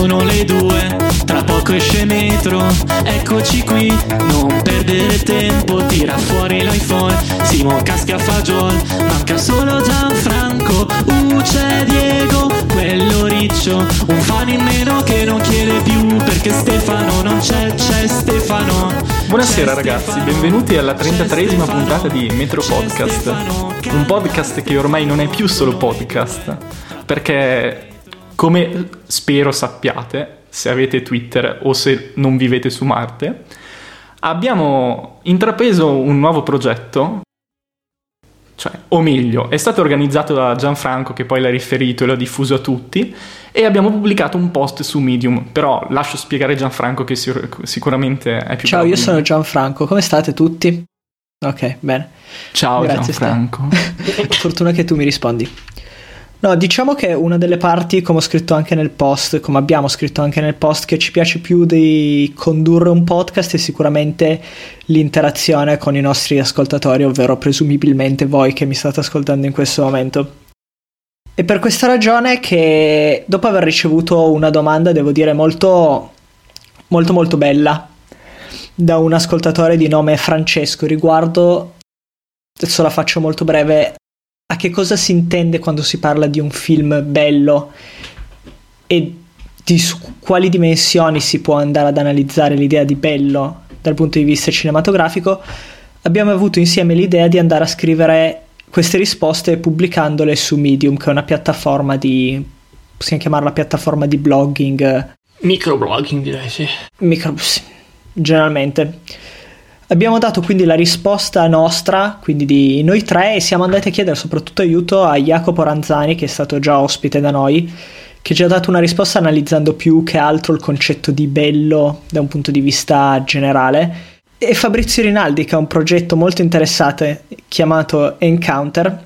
sono le due, tra poco esce metro, eccoci qui, non perdere tempo, tira fuori l'iPhone, Simo casca fagiol, manca solo Gianfranco, uh c'è Diego, quello riccio, un fan in meno che non chiede più, perché Stefano non c'è, c'è Stefano. Buonasera ragazzi, benvenuti alla 33esima puntata di Metro Podcast, un podcast che ormai non è più solo podcast, perché come spero sappiate, se avete Twitter o se non vivete su Marte, abbiamo intrapreso un nuovo progetto, cioè, o meglio, è stato organizzato da Gianfranco che poi l'ha riferito e l'ha diffuso a tutti e abbiamo pubblicato un post su Medium, però lascio spiegare Gianfranco che sicur- sicuramente è più Ciao, io sono Gianfranco, come state tutti? Ok, bene. Ciao Grazie, Gianfranco. Fortuna che tu mi rispondi. No, diciamo che una delle parti, come ho scritto anche nel post, come abbiamo scritto anche nel post, che ci piace più di condurre un podcast è sicuramente l'interazione con i nostri ascoltatori, ovvero presumibilmente voi che mi state ascoltando in questo momento. E per questa ragione che dopo aver ricevuto una domanda, devo dire molto, molto, molto bella, da un ascoltatore di nome Francesco riguardo, adesso la faccio molto breve, a che cosa si intende quando si parla di un film bello e di su quali dimensioni si può andare ad analizzare l'idea di bello dal punto di vista cinematografico, abbiamo avuto insieme l'idea di andare a scrivere queste risposte pubblicandole su Medium, che è una piattaforma di possiamo chiamarla piattaforma di blogging. Microblogging direi sì. Micro, sì, generalmente. Abbiamo dato quindi la risposta nostra, quindi di noi tre, e siamo andati a chiedere soprattutto aiuto a Jacopo Ranzani, che è stato già ospite da noi, che ci ha dato una risposta analizzando più che altro il concetto di bello da un punto di vista generale. E Fabrizio Rinaldi, che ha un progetto molto interessante chiamato Encounter,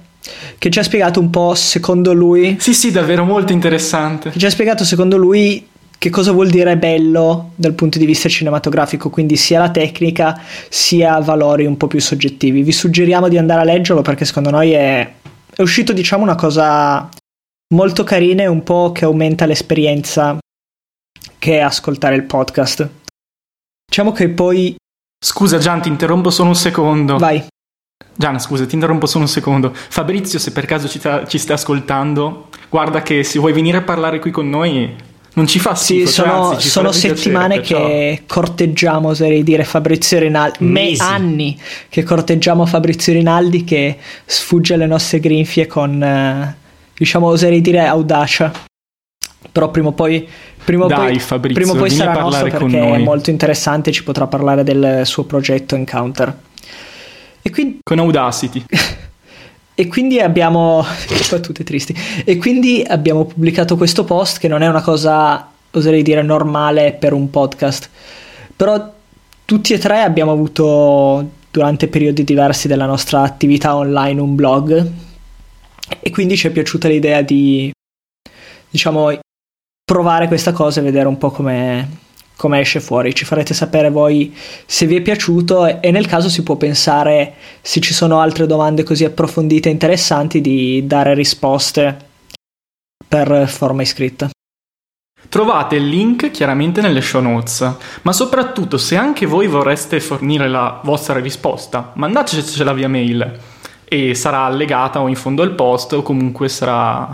che ci ha spiegato un po' secondo lui. Sì, sì, davvero molto interessante. Che ci ha spiegato secondo lui che cosa vuol dire bello dal punto di vista cinematografico, quindi sia la tecnica sia valori un po' più soggettivi. Vi suggeriamo di andare a leggerlo perché secondo noi è, è uscito diciamo una cosa molto carina e un po' che aumenta l'esperienza che è ascoltare il podcast. Diciamo che poi... Scusa Gian, ti interrompo solo un secondo. Vai. Gian, scusa, ti interrompo solo un secondo. Fabrizio, se per caso ci, ta- ci stai ascoltando, guarda che se vuoi venire a parlare qui con noi non ci fa sì, schifo, sono, cioè, anzi, ci sono settimane piacere, che corteggiamo, oserei dire, Fabrizio Rinaldi. Me, Mesi. anni che corteggiamo Fabrizio Rinaldi che sfugge alle nostre grinfie con, eh, diciamo, oserei dire audacia. Però prima o poi, prima Dai, poi, Fabrizio, prima o poi sarà nostro perché è noi. molto interessante. Ci potrà parlare del suo progetto Encounter. E quindi Con Audacity. e quindi abbiamo battute tristi. E quindi abbiamo pubblicato questo post che non è una cosa, oserei dire, normale per un podcast. Però tutti e tre abbiamo avuto durante periodi diversi della nostra attività online un blog e quindi ci è piaciuta l'idea di diciamo provare questa cosa e vedere un po' come come esce fuori. Ci farete sapere voi se vi è piaciuto e, nel caso si può pensare se ci sono altre domande così approfondite e interessanti di dare risposte per forma iscritta. Trovate il link chiaramente nelle show notes, ma soprattutto se anche voi vorreste fornire la vostra risposta, mandatecela via mail e sarà allegata o in fondo al post o comunque sarà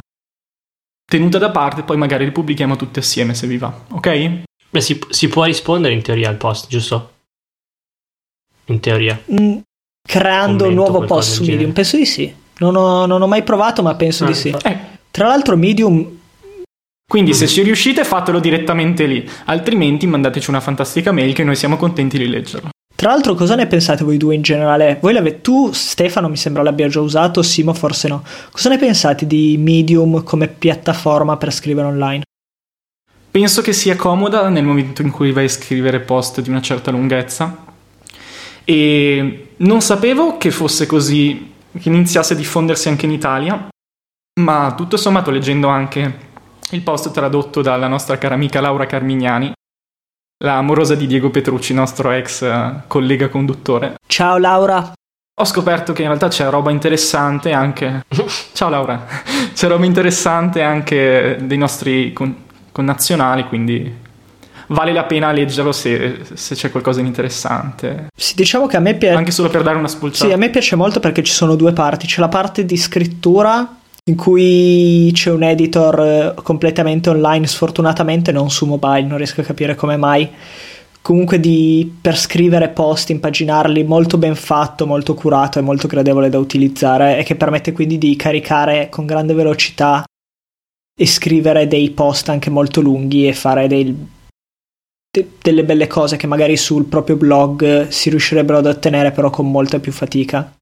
tenuta da parte, poi magari li pubblichiamo tutti assieme se vi va, ok? Beh, si, si può rispondere in teoria al post, giusto? In teoria. Mm, creando un nuovo post su genere. Medium, penso di sì. Non ho, non ho mai provato, ma penso Ah, di sì. Eh, Tra l'altro, Medium quindi Mm. se ci riuscite fatelo direttamente lì, altrimenti mandateci una fantastica mail che noi siamo contenti di leggerla. Tra l'altro, cosa ne pensate voi due in generale? Voi l'ave- tu, Stefano, mi sembra l'abbia già usato, Simo forse no. Cosa ne pensate di Medium come piattaforma per scrivere online? Penso che sia comoda nel momento in cui vai a scrivere post di una certa lunghezza. E non sapevo che fosse così, che iniziasse a diffondersi anche in Italia, ma tutto sommato leggendo anche il post tradotto dalla nostra cara amica Laura Carmignani, la amorosa di Diego Petrucci, nostro ex eh, collega conduttore, Ciao Laura, ho scoperto che in realtà c'è roba interessante anche. Ciao Laura, c'è roba interessante anche dei nostri connazionali, quindi vale la pena leggerlo se, se c'è qualcosa di interessante. Sì, diciamo che a me piace... Anche solo per dare una spulciata. Sì, a me piace molto perché ci sono due parti. C'è la parte di scrittura in cui c'è un editor eh, completamente online, sfortunatamente non su mobile, non riesco a capire come mai. Comunque di, per scrivere post, impaginarli molto ben fatto, molto curato e molto gradevole da utilizzare e che permette quindi di caricare con grande velocità e scrivere dei post anche molto lunghi e fare dei, de, delle belle cose che magari sul proprio blog si riuscirebbero ad ottenere però con molta più fatica.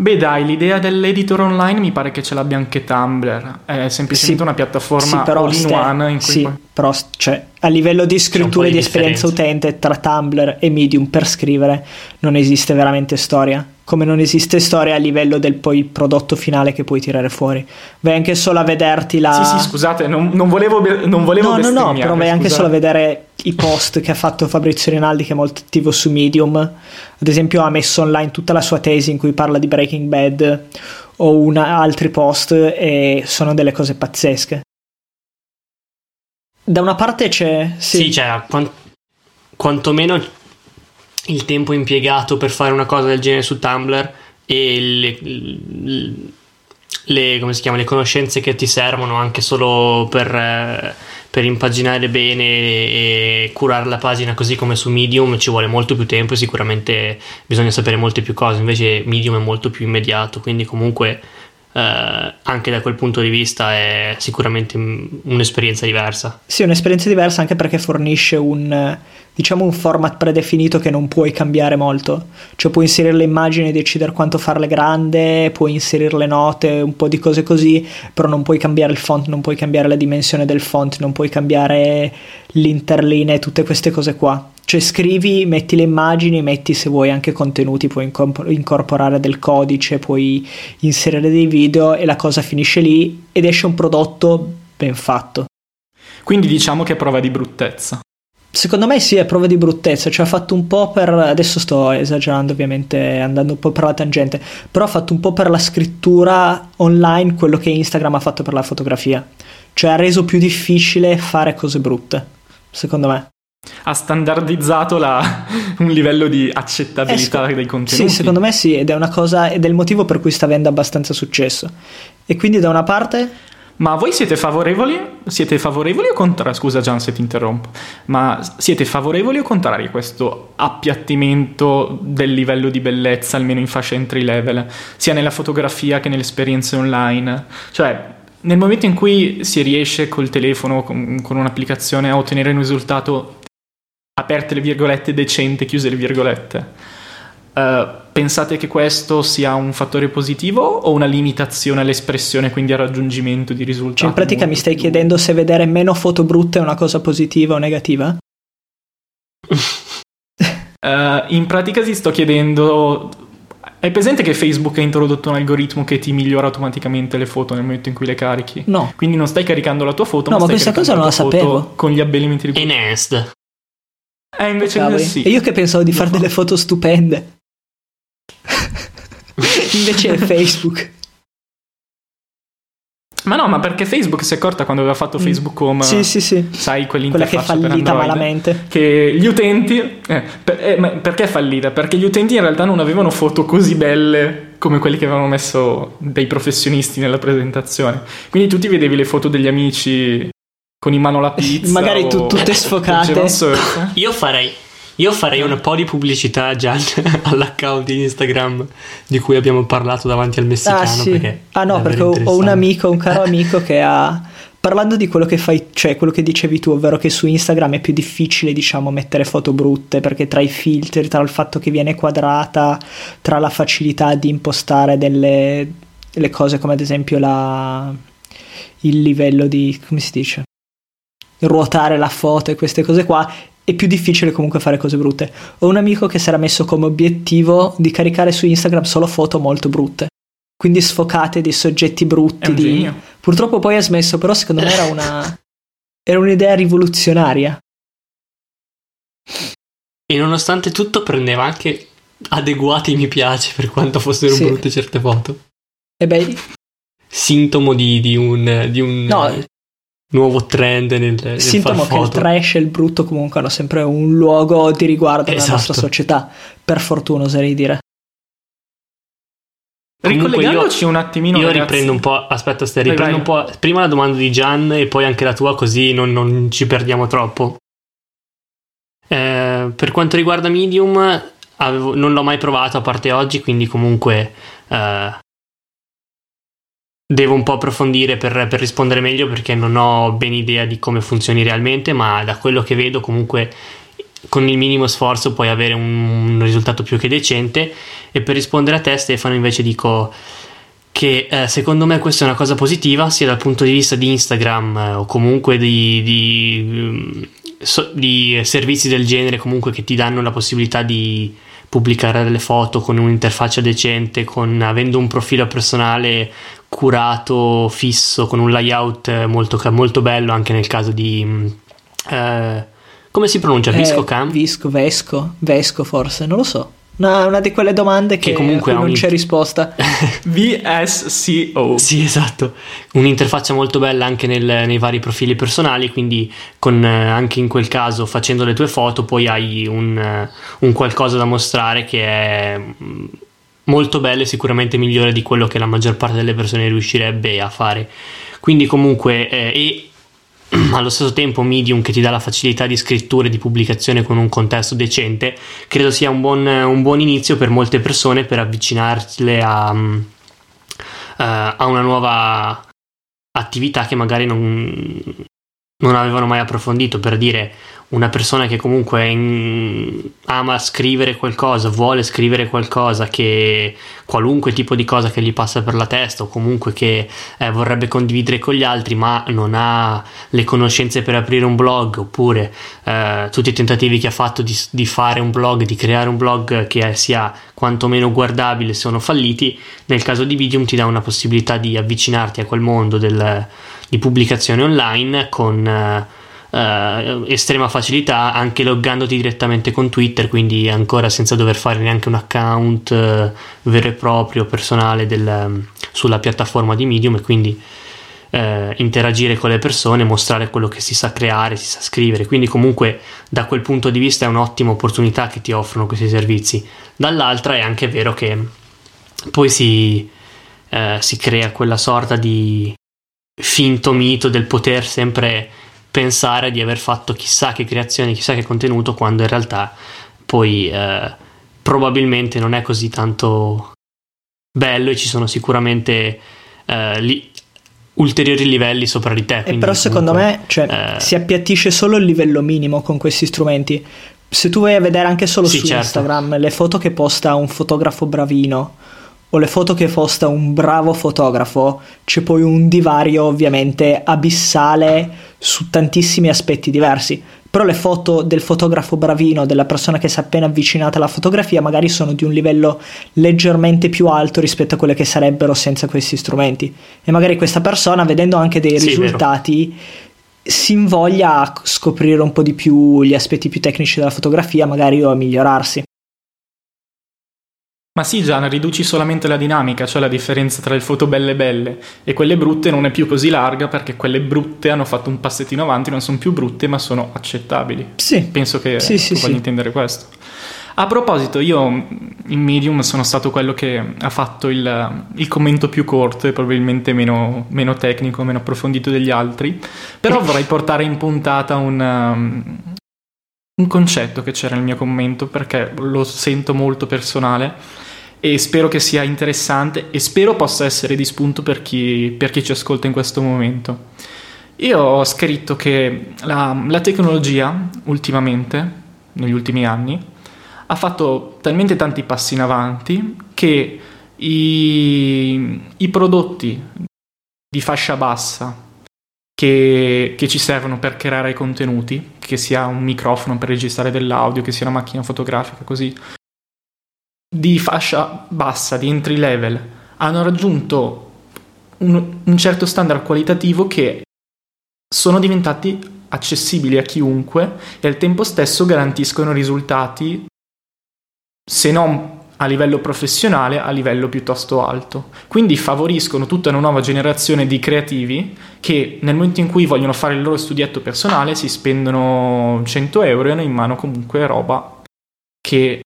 Beh dai, l'idea dell'editor online mi pare che ce l'abbia anche Tumblr, è semplicemente Sì, una piattaforma sì, però all in ste- one in cui sì, puoi- però cioè, a livello di scrittura e di di esperienza utente tra Tumblr e Medium per scrivere non esiste veramente storia. Come non esiste storia a livello del poi prodotto finale che puoi tirare fuori. Vai anche solo a vederti la. Sì, sì, scusate, non, non volevo, non volevo no, no, no, però vai anche solo a vedere i post che ha fatto Fabrizio Rinaldi, che è molto attivo su Medium. Ad esempio, ha messo online tutta la sua tesi in cui parla di Breaking Bad o una- altri post, e sono delle cose pazzesche. Da una parte c'è. Sì, cioè, quan- quantomeno il tempo impiegato per fare una cosa del genere su Tumblr e le, le- si chiama, le conoscenze che ti servono anche solo per, eh, per impaginare bene e curare la pagina così come su Medium ci vuole molto più tempo e sicuramente bisogna sapere molte più cose, invece Medium è molto più immediato, quindi comunque eh, anche da quel punto di vista è sicuramente un'esperienza diversa. Sì, un'esperienza diversa anche perché fornisce un, diciamo, un format predefinito che non puoi cambiare molto. Cioè puoi inserire le immagini e decidere quanto farle grande, puoi inserire le note, un po' di cose così, però non puoi cambiare il font, non puoi cambiare la dimensione del font, non puoi cambiare l'interlinea e tutte queste cose qua. Cioè scrivi, metti le immagini, metti se vuoi anche contenuti, puoi incor- incorporare del codice, puoi inserire dei video e la cosa finisce lì ed esce un prodotto ben fatto. Quindi diciamo che è prova di bruttezza. Secondo me sì, è prova di bruttezza, cioè ha fatto un po' per, adesso sto esagerando ovviamente, andando un po' per la tangente, però ha fatto un po' per la scrittura online quello che Instagram ha fatto per la fotografia, cioè ha reso più difficile fare cose brutte, secondo me. Ha standardizzato la- un livello di accettabilità Eh, sec- dei contenuti. Sì, secondo me sì, ed è una cosa, ed è il motivo per cui sta avendo abbastanza successo. E quindi da una parte Ma voi siete favorevoli? Siete favorevoli o contrari? Scusa Gian se ti interrompo. Ma siete favorevoli o contrari a questo appiattimento del livello di bellezza, almeno in fascia entry level, sia nella fotografia che nelle esperienze online? Cioè, nel momento in cui si riesce col telefono, con, con un'applicazione, a ottenere un risultato aperte le virgolette, decente, chiuse le virgolette, eh, pensate che questo sia un fattore positivo o una limitazione all'espressione, quindi al raggiungimento di risultati? cioè in pratica mi stai più- chiedendo se vedere meno foto brutte è una cosa positiva o negativa? Eh, in pratica ti sto chiedendo. Hai presente che Facebook ha introdotto un algoritmo che ti migliora automaticamente le foto nel momento in cui le carichi? No. Quindi non stai caricando la tua foto, No, ma, ma stai questa cosa non la sapevo. con gli abbellimenti di Enhanced. Eh, invece Cavoli. sì. E io che pensavo di fare fa. delle foto stupende. Invece è Facebook. Ma no, ma perché Facebook si è accorta quando aveva fatto Facebook Home, Mm. Sì, sì, sì. sai, Quella che è quell'interfaccia per fallita Android, malamente. Che gli utenti. eh, per- eh, ma perché è fallita? Perché gli utenti in realtà non avevano foto così belle come quelle che avevano messo dei professionisti nella presentazione. Quindi tu ti vedevi le foto degli amici con in mano la pizza. Magari o- tu- tutte sfocate. Io farei, io farei un po' di pubblicità già all'account di Instagram di cui abbiamo parlato davanti al messicano. Ah, sì. ah no, perché ho, un amico, un caro amico che ha. Parlando di quello che fai, cioè quello che dicevi tu, ovvero che su Instagram è più difficile, diciamo, mettere foto brutte perché tra i filtri, tra il fatto che viene quadrata, tra la facilità di impostare delle, delle cose come ad esempio la, il livello di, come si dice, ruotare la foto e queste cose qua, è più difficile comunque fare cose brutte. Ho un amico che si era messo come obiettivo di caricare su Instagram solo foto molto brutte. Quindi sfocate di soggetti È brutti. un di- genio. Purtroppo poi ha smesso, però secondo me era una. Era un'idea rivoluzionaria. E nonostante tutto prendeva anche adeguati mi piace per quanto fossero Sì. brutte certe foto. E beh, Sintomo di, di un... Di un No, nuovo trend nel, nel Sintomo che il trash e il brutto comunque hanno sempre un luogo di riguardo esatto. nella nostra società, per fortuna oserei dire. Ricollegandoci io, un attimino. Io ragazzi. riprendo un po'. Aspetta, Ste, riprendo vai, vai. un po'. Prima la domanda di Gian e poi anche la tua, così non, non ci perdiamo troppo. Eh, per quanto riguarda Medium, avevo, non l'ho mai provato a parte oggi, quindi comunque eh, devo un po' approfondire per, per, rispondere meglio perché non ho ben idea di come funzioni realmente, ma da quello che vedo comunque con il minimo sforzo puoi avere un, risultato più che decente. E per rispondere a te Stefano invece dico che eh, secondo me questa è una cosa positiva sia dal punto di vista di Instagram eh, o comunque di, di, mm, so, di, servizi del genere comunque che ti danno la possibilità di pubblicare delle foto con un'interfaccia decente, con, avendo un profilo personale curato, fisso, con un layout molto, molto bello anche nel caso di... Mm, eh, come si pronuncia? Visco eh, Cam? Visco, Vesco, Vesco forse, non lo so. Una, una di quelle domande che, che comunque non c'è risposta. VSCO. Sì, esatto. Un'interfaccia molto bella anche nel, nei vari profili personali, quindi con, eh, anche in quel caso facendo le tue foto poi hai un, eh, un qualcosa da mostrare che è mm, molto bello e sicuramente migliore di quello che la maggior parte delle persone riuscirebbe a fare. Quindi comunque, eh, e allo stesso tempo Medium che ti dà la facilità di scrittura e di pubblicazione con un contesto decente, credo sia un buon, un buon inizio per molte persone per avvicinarle a, uh, a una nuova attività che magari non, non avevano mai approfondito. Per dire, una persona che comunque in, ama scrivere qualcosa, vuole scrivere qualcosa, che qualunque tipo di cosa che gli passa per la testa o comunque che eh, vorrebbe condividere con gli altri ma non ha le conoscenze per aprire un blog oppure eh, tutti i tentativi che ha fatto di, di, fare un blog, di creare un blog che sia quantomeno guardabile sono falliti, nel caso di Medium ti dà una possibilità di avvicinarti a quel mondo del, di pubblicazione online con... Eh, Uh, estrema facilità anche loggandoti direttamente con Twitter quindi ancora senza dover fare neanche un account uh, vero e proprio personale del, um, sulla piattaforma di Medium e quindi uh, interagire con le persone mostrare quello che si sa creare si sa scrivere. Quindi comunque da quel punto di vista è un'ottima opportunità che ti offrono questi servizi. Dall'altra è anche vero che poi si, si crea quella sorta di finto mito del poter sempre pensare di aver fatto chissà che creazione, chissà che contenuto, quando in realtà poi eh, probabilmente non è così tanto bello e ci sono sicuramente eh, li, ulteriori livelli sopra di te. E però secondo me cioè, eh, si appiattisce solo il livello minimo con questi strumenti. Se tu vai a vedere anche solo sì, su certo. Instagram le foto che posta un fotografo bravino o le foto che posta un bravo fotografo, c'è poi un divario ovviamente abissale su tantissimi aspetti diversi. Però le foto del fotografo bravino, della persona che si è appena avvicinata alla fotografia, magari sono di un livello leggermente più alto rispetto a quelle che sarebbero senza questi strumenti. E magari questa persona, vedendo anche dei sì, risultati, si invoglia a scoprire un po' di più gli aspetti più tecnici della fotografia, magari o a migliorarsi. Ma sì, Gian, riduci solamente la dinamica, cioè la differenza tra le foto belle belle e quelle brutte non è più così larga perché quelle brutte hanno fatto un passettino avanti, non sono più brutte ma sono accettabili. Sì. Penso che sì, sì, voglia sì. intendere questo. A proposito, io in Medium sono stato quello che ha fatto il, il commento più corto e probabilmente meno, meno, tecnico, meno approfondito degli altri, però vorrei portare in puntata un, um, un concetto che c'era nel mio commento perché lo sento molto personale e spero che sia interessante e spero possa essere di spunto per chi, per chi ci ascolta in questo momento. Io ho scritto che la, la tecnologia ultimamente, negli ultimi anni, ha fatto talmente tanti passi in avanti che i, i prodotti di fascia bassa che, che, ci servono per creare contenuti, che sia un microfono per registrare dell'audio, che sia una macchina fotografica, così, di fascia bassa, di entry level, hanno raggiunto un, un certo standard qualitativo che sono diventati accessibili a chiunque e al tempo stesso garantiscono risultati, se non a livello professionale a livello piuttosto alto. Quindi favoriscono tutta una nuova generazione di creativi che nel momento in cui vogliono fare il loro studietto personale si spendono 100 euro e hanno in mano comunque roba che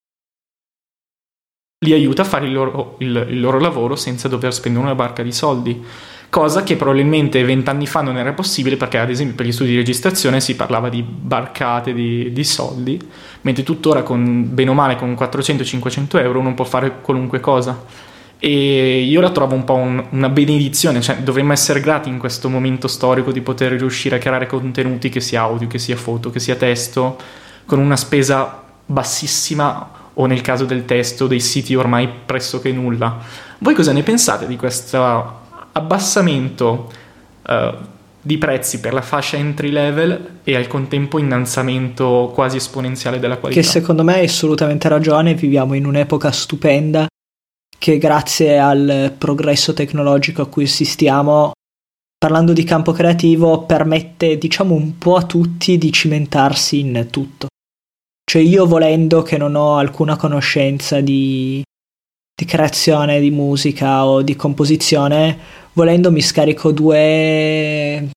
li aiuta a fare il loro, il, il loro lavoro senza dover spendere una barca di soldi cosa che probabilmente vent'anni fa non era possibile perché ad esempio per gli studi di registrazione si parlava di barcate di, di soldi, mentre tuttora con, bene o male con 400-500 euro uno può fare qualunque cosa. E io la trovo un po' un, una benedizione, cioè dovremmo essere grati in questo momento storico di poter riuscire a creare contenuti che sia audio, che sia foto, che sia testo, con una spesa bassissima o nel caso del testo dei siti ormai pressoché nulla. Voi cosa ne pensate di questa abbassamento uh, di prezzi per la fascia entry level e al contempo innalzamento quasi esponenziale della qualità. Che secondo me hai assolutamente ragione, viviamo in un'epoca stupenda che grazie al progresso tecnologico a cui assistiamo, parlando di campo creativo, permette diciamo un po' a tutti di cimentarsi in tutto. Cioè io volendo che non ho alcuna conoscenza di, di creazione di musica o di composizione, volendo mi scarico due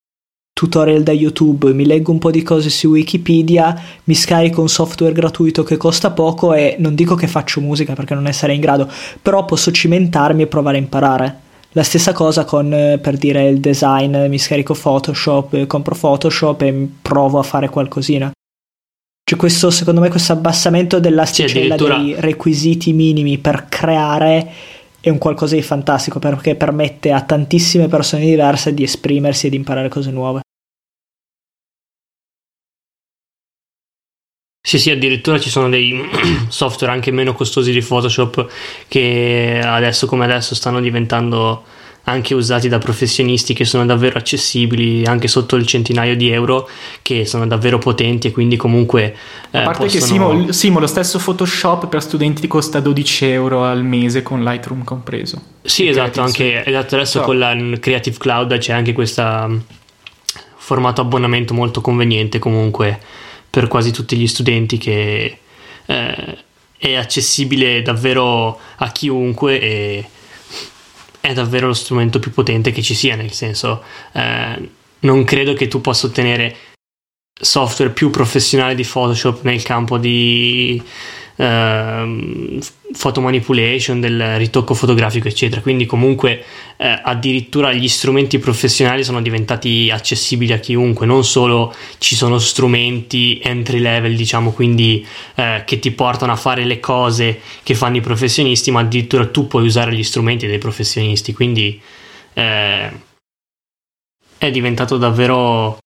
tutorial da YouTube, mi leggo un po' di cose su Wikipedia, mi scarico un software gratuito che costa poco e non dico che faccio musica perché non ne sarei in grado, però posso cimentarmi e provare a imparare. La stessa cosa con, per dire, il design, mi scarico Photoshop, compro Photoshop e provo a fare qualcosina. Cioè questo, secondo me, questo abbassamento dell'asticella cioè, addirittura... dei requisiti minimi per creare è un qualcosa di fantastico perché permette a tantissime persone diverse di esprimersi e di imparare cose nuove. Sì, sì, addirittura ci sono dei software anche meno costosi di Photoshop che adesso come adesso stanno diventando anche usati da professionisti che sono davvero accessibili anche sotto il centinaio di euro che sono davvero potenti e quindi comunque eh, a parte possono... che Simo, Simo, lo stesso Photoshop per studenti costa 12 euro al mese con Lightroom compreso sì esatto anche esatto, adesso so. con la Creative Cloud c'è anche questo mm, formato abbonamento molto conveniente comunque per quasi tutti gli studenti che eh, è accessibile davvero a chiunque e è davvero lo strumento più potente che ci sia, nel senso eh, non credo che tu possa ottenere software più professionale di Photoshop nel campo di uh, photo manipulation, del ritocco fotografico, eccetera. Quindi, comunque, uh, addirittura gli strumenti professionali sono diventati accessibili a chiunque. Non solo ci sono strumenti entry level, diciamo, quindi uh, che ti portano a fare le cose che fanno i professionisti, ma addirittura tu puoi usare gli strumenti dei professionisti. Quindi è diventato davvero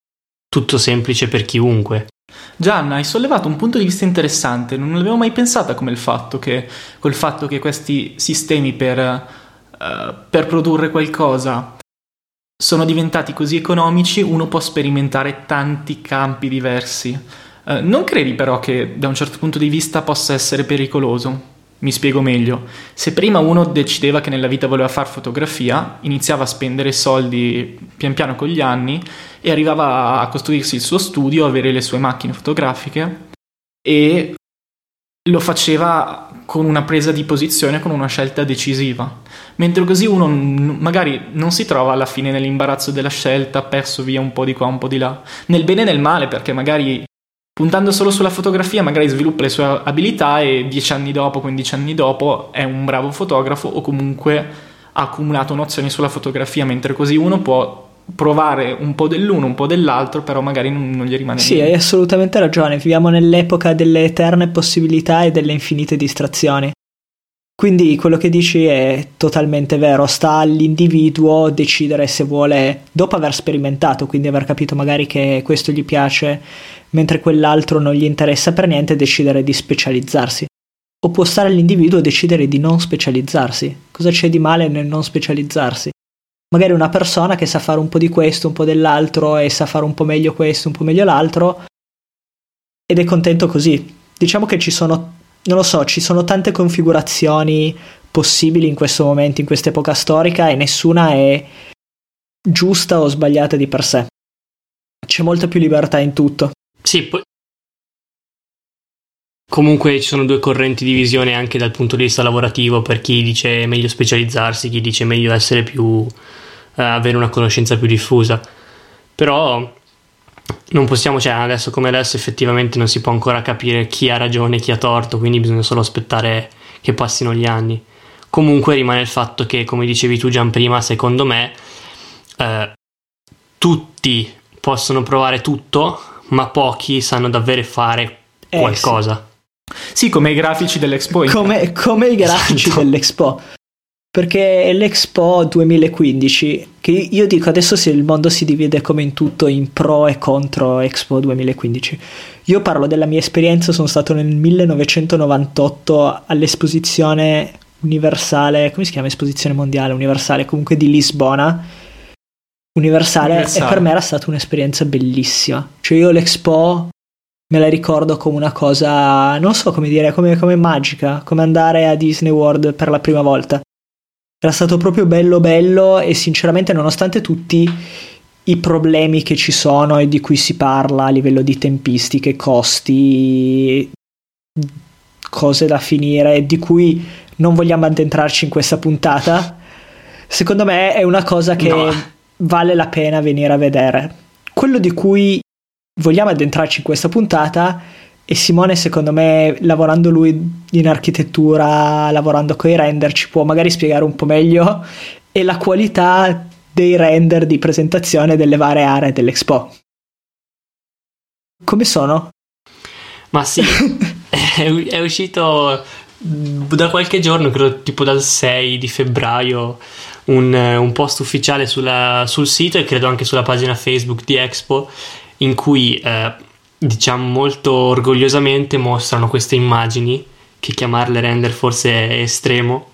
tutto semplice per chiunque. Gianna, hai sollevato un punto di vista interessante, non l'avevo mai pensata come il fatto che, col fatto che questi sistemi per, uh, per produrre qualcosa sono diventati così economici, uno può sperimentare tanti campi diversi. Uh, non credi però che da un certo punto di vista possa essere pericoloso? Mi spiego meglio. Se prima uno decideva che nella vita voleva fare fotografia, iniziava a spendere soldi pian piano con gli anni e arrivava a costruirsi il suo studio, avere le sue macchine fotografiche e lo faceva con una presa di posizione, con una scelta decisiva. Mentre così uno magari non si trova alla fine nell'imbarazzo della scelta, perso via un po' di qua, un po' di là, nel bene e nel male, perché magari puntando solo sulla fotografia magari sviluppa le sue abilità e dieci anni dopo, 15 anni dopo è un bravo fotografo o comunque ha accumulato nozioni sulla fotografia, mentre così uno può provare un po' dell'uno, un po' dell'altro, però magari non, non gli rimane Sì, niente. hai assolutamente ragione, viviamo nell'epoca delle eterne possibilità e delle infinite distrazioni. Quindi quello che dici è totalmente vero, sta all'individuo decidere se vuole, dopo aver sperimentato, quindi aver capito magari che questo gli piace, mentre quell'altro non gli interessa per niente, decidere di specializzarsi. O può stare all'individuo decidere di non specializzarsi. Cosa c'è di male nel non specializzarsi? Magari una persona che sa fare un po' di questo, un po' dell'altro e sa fare un po' meglio questo, un po' meglio l'altro ed è contento così. Diciamo che ci sono non lo so, ci sono tante configurazioni possibili in questo momento, in questa epoca storica e nessuna è giusta o sbagliata di per sé. C'è molta più libertà in tutto. Sì, poi, Comunque ci sono due correnti di visione anche dal punto di vista lavorativo per chi dice meglio specializzarsi, chi dice meglio essere più eh, avere una conoscenza più diffusa. Però non possiamo, cioè adesso come adesso effettivamente non si può ancora capire chi ha ragione e chi ha torto, quindi bisogna solo aspettare che passino gli anni. Comunque rimane il fatto che, come dicevi tu Gian prima, secondo me eh, tutti possono provare tutto, ma pochi sanno davvero fare Eh, qualcosa. Sì, come i grafici dell'Expo. come, come i grafici Esatto. dell'Expo. Perché l'Expo 2015, che io dico adesso se il mondo si divide come in tutto in pro e contro Expo 2015. Io parlo della mia esperienza, sono stato nel 1998 all'esposizione universale, come si chiama? Esposizione mondiale universale, comunque di Lisbona. Universale, Universale. e per me era stata un'esperienza bellissima. Cioè io l'Expo me la ricordo come una cosa, non so come dire, come, come magica, come andare a Disney World per la prima volta. Era stato proprio bello bello e sinceramente nonostante tutti i problemi che ci sono e di cui si parla a livello di tempistiche, costi, cose da finire, di cui non vogliamo addentrarci in questa puntata, secondo me è una cosa che No. vale la pena venire a vedere. Quello di cui vogliamo addentrarci in questa puntata e Simone secondo me lavorando lui in architettura, lavorando con i render ci può magari spiegare un po' meglio è la qualità dei render di presentazione delle varie aree dell'Expo. Come sono? Ma sì, è, è uscito da qualche giorno, credo tipo dal 6 di febbraio, un, un post ufficiale sulla- sul sito e credo anche sulla pagina Facebook di Expo in cui eh, diciamo molto orgogliosamente mostrano queste immagini che chiamarle render forse è estremo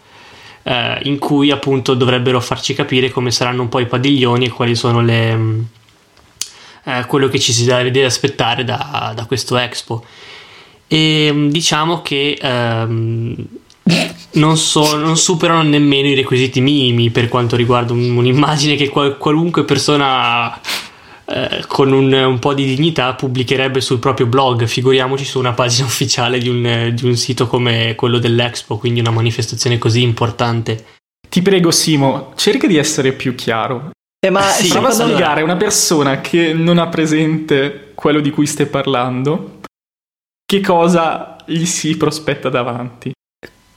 eh, in cui appunto dovrebbero farci capire come saranno un po' i padiglioni e quali sono le mm, eh, quello che ci si deve aspettare da, da questo Expo. E mm, diciamo che ehm, non, so- non superano nemmeno i requisiti minimi per quanto riguarda un- un'immagine che qual- qualunque persona eh, con un, un po' di dignità pubblicherebbe sul proprio blog, figuriamoci su una pagina ufficiale di un, di un sito come quello dell'Expo, quindi una manifestazione così importante. Ti prego, Simo, cerca di essere più chiaro. Eh, ma Sì, Prova a spiegare a una persona che non ha presente quello di cui stai parlando che cosa gli si prospetta davanti.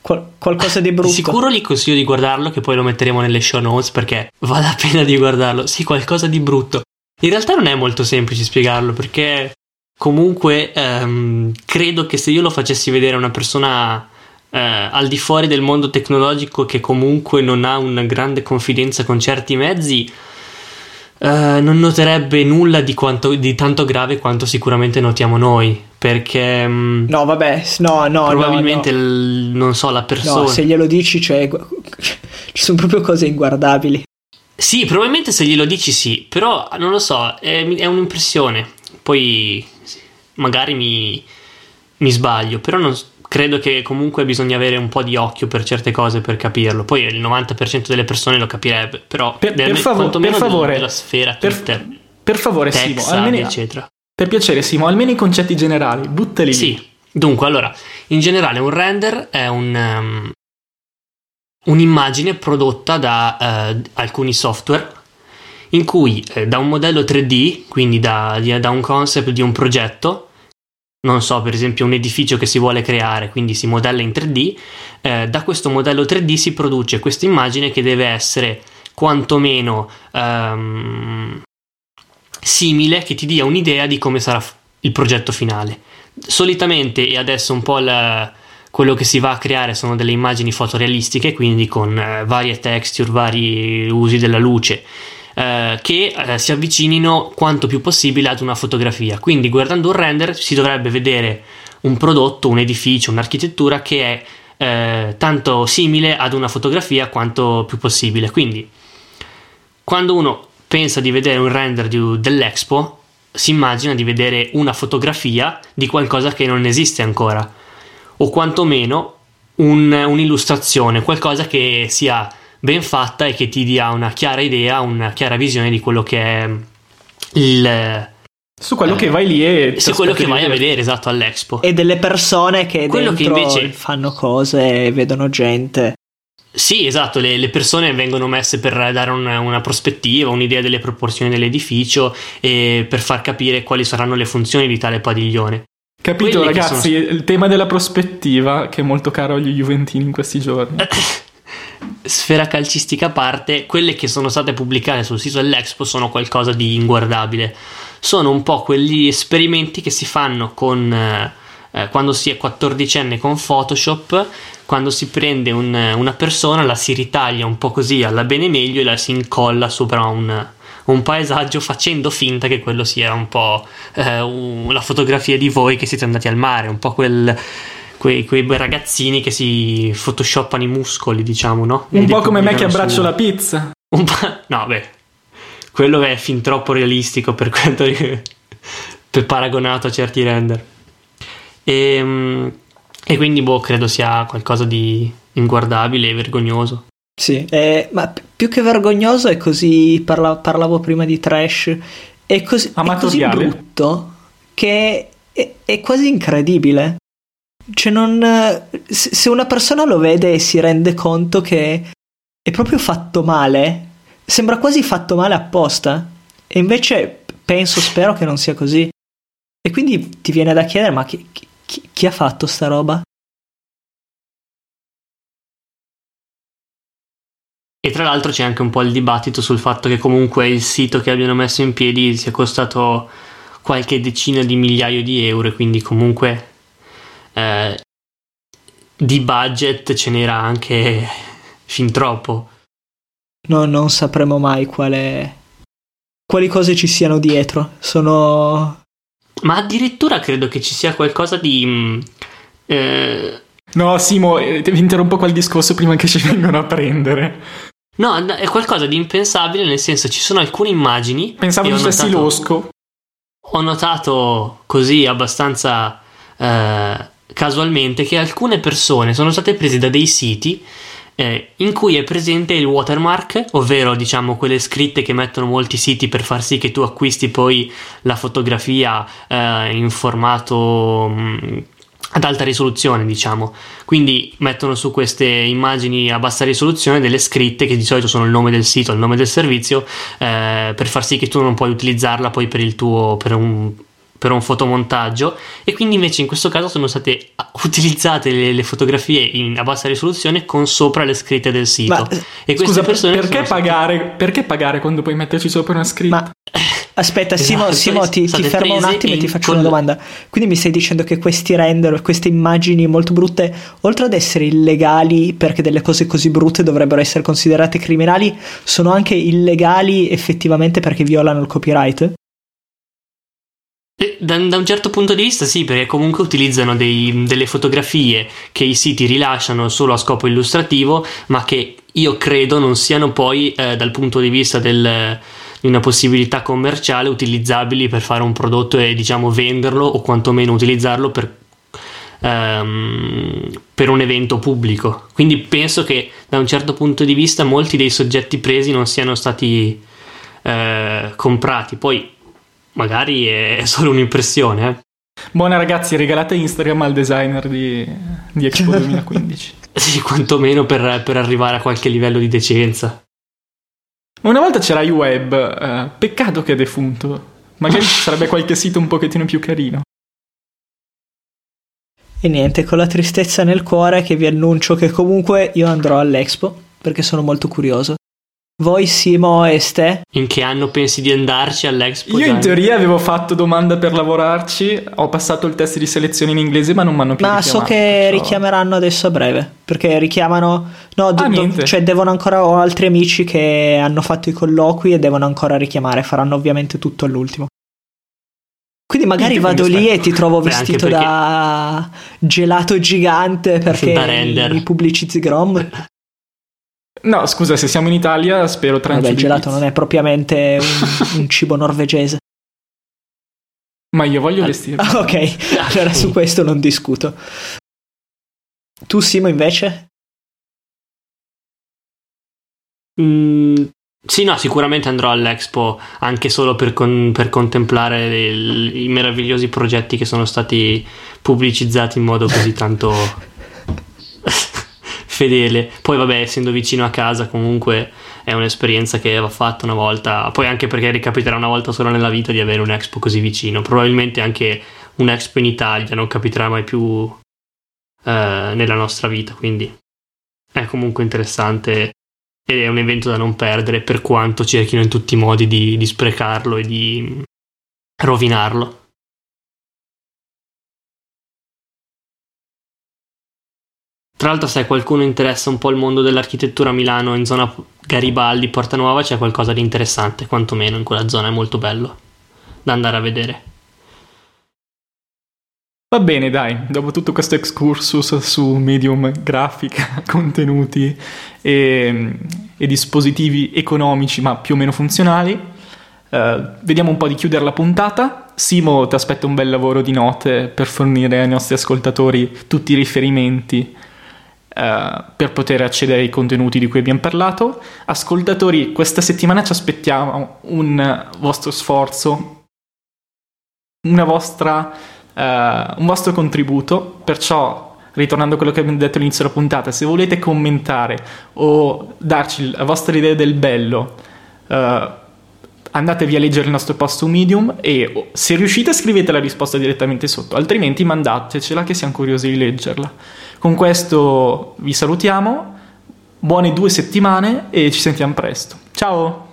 qual- qualcosa di brutto. Sicuro gli consiglio di guardarlo, che poi lo metteremo nelle show notes perché vale la pena di guardarlo. Sì, qualcosa di brutto. In realtà non è molto semplice spiegarlo perché comunque ehm, credo che se io lo facessi vedere a una persona eh, al di fuori del mondo tecnologico che comunque non ha una grande confidenza con certi mezzi, eh, non noterebbe nulla di, quanto, di tanto grave quanto sicuramente notiamo noi. Perché mm, No, vabbè, no, no, no, probabilmente, no. il- non so, la persona. No, se glielo dici, cioè, ci sono proprio cose inguardabili. Sì, probabilmente se glielo dici sì, però non lo so, è, è un'impressione. Poi magari mi, mi sbaglio, però non, credo che comunque bisogna avere un po' di occhio per certe cose per capirlo. Poi il 90% delle persone lo capirebbe, però Per- delle- per quantomeno per favore, della sfera Per, Twitter, per favore, Simo, Texas, almeno, eccetera. per piacere, Simo, almeno i concetti generali, buttali lì. Sì, dunque, allora, in generale un render è un, um, un'immagine prodotta da eh, alcuni software in cui eh, da un modello 3D, quindi da, da un concept di un progetto, non so, per esempio un edificio che si vuole creare, quindi si modella in 3D, eh, da questo modello 3D si produce questa immagine che deve essere quantomeno ehm, simile, che ti dia un'idea di come sarà il progetto finale. Solitamente, e adesso un po' la- quello che si va a creare sono delle immagini fotorealistiche, quindi con eh, varie texture, vari usi della luce, eh, che eh, si avvicinino quanto più possibile ad una fotografia. Quindi guardando un render si dovrebbe vedere un prodotto, un edificio, un'architettura che è eh, tanto simile ad una fotografia quanto più possibile. Quindi quando uno pensa di vedere un render di- dell'Expo, si immagina di vedere una fotografia di qualcosa che non esiste ancora, o quantomeno un- un'illustrazione, qualcosa che sia ben fatta e che ti dia una chiara idea, una chiara visione di quello che è il, Su quello che vai lì e... ti su quello che vai a vedere, esatto, all'Expo. E delle persone che Quello che invece- fanno cose, vedono gente. Sì, esatto, le, le persone vengono messe per dare una, una prospettiva, un'idea delle proporzioni dell'edificio e per far capire quali saranno le funzioni di tale padiglione. Capito Quelli ragazzi, il tema della prospettiva che è molto caro agli Juventini in questi giorni. Sfera calcistica a parte, quelle che sono state pubblicate sul sito dell'Expo sono qualcosa di inguardabile. Sono un po' quegli esperimenti che si fanno con eh, eh, quando si è 14enne con Photoshop, quando si prende un- una persona, la si ritaglia un po' così alla bene meglio e la si incolla sopra un, un paesaggio facendo finta che quello sia un po' eh, un- la fotografia di voi che siete andati al mare, un po' quel, quei, quei ragazzini che si photoshoppano i muscoli, diciamo, no? Un po' come me che abbraccio su- la pizza. un po'... No, beh, quello è fin troppo realistico per quanto per paragonato a certi render. E, e quindi, boh, credo sia qualcosa di inguardabile e vergognoso. Sì, eh, ma più che vergognoso è così, parla- parlavo prima di trash, è così, è così brutto che è, è quasi incredibile. Cioè non... Se se una persona lo vede e si rende conto che è proprio fatto male, sembra quasi fatto male apposta. E invece penso, spero che non sia così. E quindi ti viene da chiedere, ma chi, chi- chi ha fatto sta roba? E tra l'altro c'è anche un po' il dibattito sul fatto che comunque il sito che abbiano messo in piedi sia costato qualche decina di migliaio di euro, quindi comunque eh, di budget ce n'era anche fin troppo. No, non sapremo mai quale, quali cose ci siano dietro. Sono... Ma addirittura credo che ci sia qualcosa di... mm, eh, No, Simo, eh, ti interrompo qua il discorso prima che ci vengano a prendere. No, è qualcosa di impensabile, nel senso ci sono alcune immagini... Pensavo dicessi Losco. ho notato così abbastanza eh, casualmente che alcune persone sono state prese da dei siti eh, in cui è presente il watermark, ovvero diciamo quelle scritte che mettono molti siti per far sì che tu acquisti poi la fotografia eh, in formato mh, ad alta risoluzione, diciamo. Quindi mettono su queste immagini a bassa risoluzione delle scritte che di solito sono il nome del sito, il nome del servizio, eh, per far sì che tu non puoi utilizzarla poi per il tuo per un, per un fotomontaggio. E quindi invece in questo caso sono state utilizzate le, le fotografie in- a bassa risoluzione con sopra le scritte del sito. Ma, e queste Scusa, persone perché sono state- pagare, perché pagare quando puoi metterci sopra una scritta? Ma aspetta, Simo, Esatto, Simo, ti, ti state fermo un attimo e ti faccio una domanda. Quindi mi stai dicendo che questi render, queste immagini molto brutte, oltre ad essere illegali perché delle cose così brutte dovrebbero essere considerate criminali, sono anche illegali effettivamente perché violano il copyright? Da, da un certo punto di vista sì, perché comunque utilizzano dei- delle fotografie che i siti rilasciano solo a scopo illustrativo, ma che io credo non siano poi eh, dal punto di vista del- di una possibilità commerciale utilizzabili per fare un prodotto e diciamo venderlo o quantomeno utilizzarlo per, ehm, per un evento pubblico. Quindi penso che da un certo punto di vista molti dei soggetti presi non siano stati eh, comprati. Poi magari è solo un'impressione. eh. Buona ragazzi, regalate Instagram al designer di, di Expo 2015. Sì, quantomeno per, per arrivare a qualche livello di decenza. Ma una volta c'era iWeb, eh, peccato che è defunto. Magari ci sarebbe qualche sito un pochettino più carino. E niente, con la tristezza nel cuore che vi annuncio che comunque io andrò all'Expo perché sono molto curioso. Voi, Simo e Ste, In che anno pensi di andarci all'Expo? Io in teoria avevo fatto domanda per lavorarci, ho passato il test di selezione in inglese ma non mi hanno più ma so che perciò- richiameranno adesso a breve perché richiamano. No, do- Ah, do- cioè devono ancora. Ho altri amici che hanno fatto i colloqui e devono ancora richiamare. Faranno ovviamente tutto all'ultimo. Quindi magari Niente, vado quindi lì e ti trovo vestito perché- da gelato gigante perché Da render. mi pubblicizzi Grom. No, scusa, se siamo in Italia spero tranquillo. Vabbè, il gelato non è propriamente un, un cibo norvegese. Ma io voglio vestirmi. Ah, ok, allora su questo non discuto. Tu, Simo, invece? Mm, Sì, no, sicuramente andrò all'Expo anche solo per, con, per contemplare il, i meravigliosi progetti che sono stati pubblicizzati in modo così tanto fedele. Poi, vabbè, essendo vicino a casa, comunque è un'esperienza che va fatta una volta. Poi, anche perché ricapiterà una volta solo nella vita di avere un Expo così vicino. Probabilmente anche un Expo in Italia non capiterà mai più eh, nella nostra vita. Quindi è comunque interessante ed è un evento da non perdere per quanto cerchino in tutti i modi di, di sprecarlo e di rovinarlo. Tra l'altro, se qualcuno interessa un po' il mondo dell'architettura a Milano in zona Garibaldi, Porta Nuova, c'è qualcosa di interessante, quantomeno in quella zona è molto bello da andare a vedere. Va bene, dai, dopo tutto questo excursus su medium, grafica, contenuti e, e dispositivi economici ma più o meno funzionali, eh, vediamo un po' di chiudere la puntata. Simo ti aspetta un bel lavoro di note per fornire ai nostri ascoltatori tutti i riferimenti eh, per poter accedere ai contenuti di cui abbiamo parlato. Ascoltatori, questa settimana ci aspettiamo un vostro sforzo, vostra uh, un vostro contributo, perciò ritornando a quello che abbiamo detto all'inizio della puntata, se volete commentare o darci la vostra idea del bello, uh, andatevi a leggere il nostro post su Medium e se riuscite scrivete la risposta direttamente sotto, altrimenti mandatecela che siamo curiosi di leggerla. Con questo vi salutiamo, buone due settimane e ci sentiamo presto. Ciao!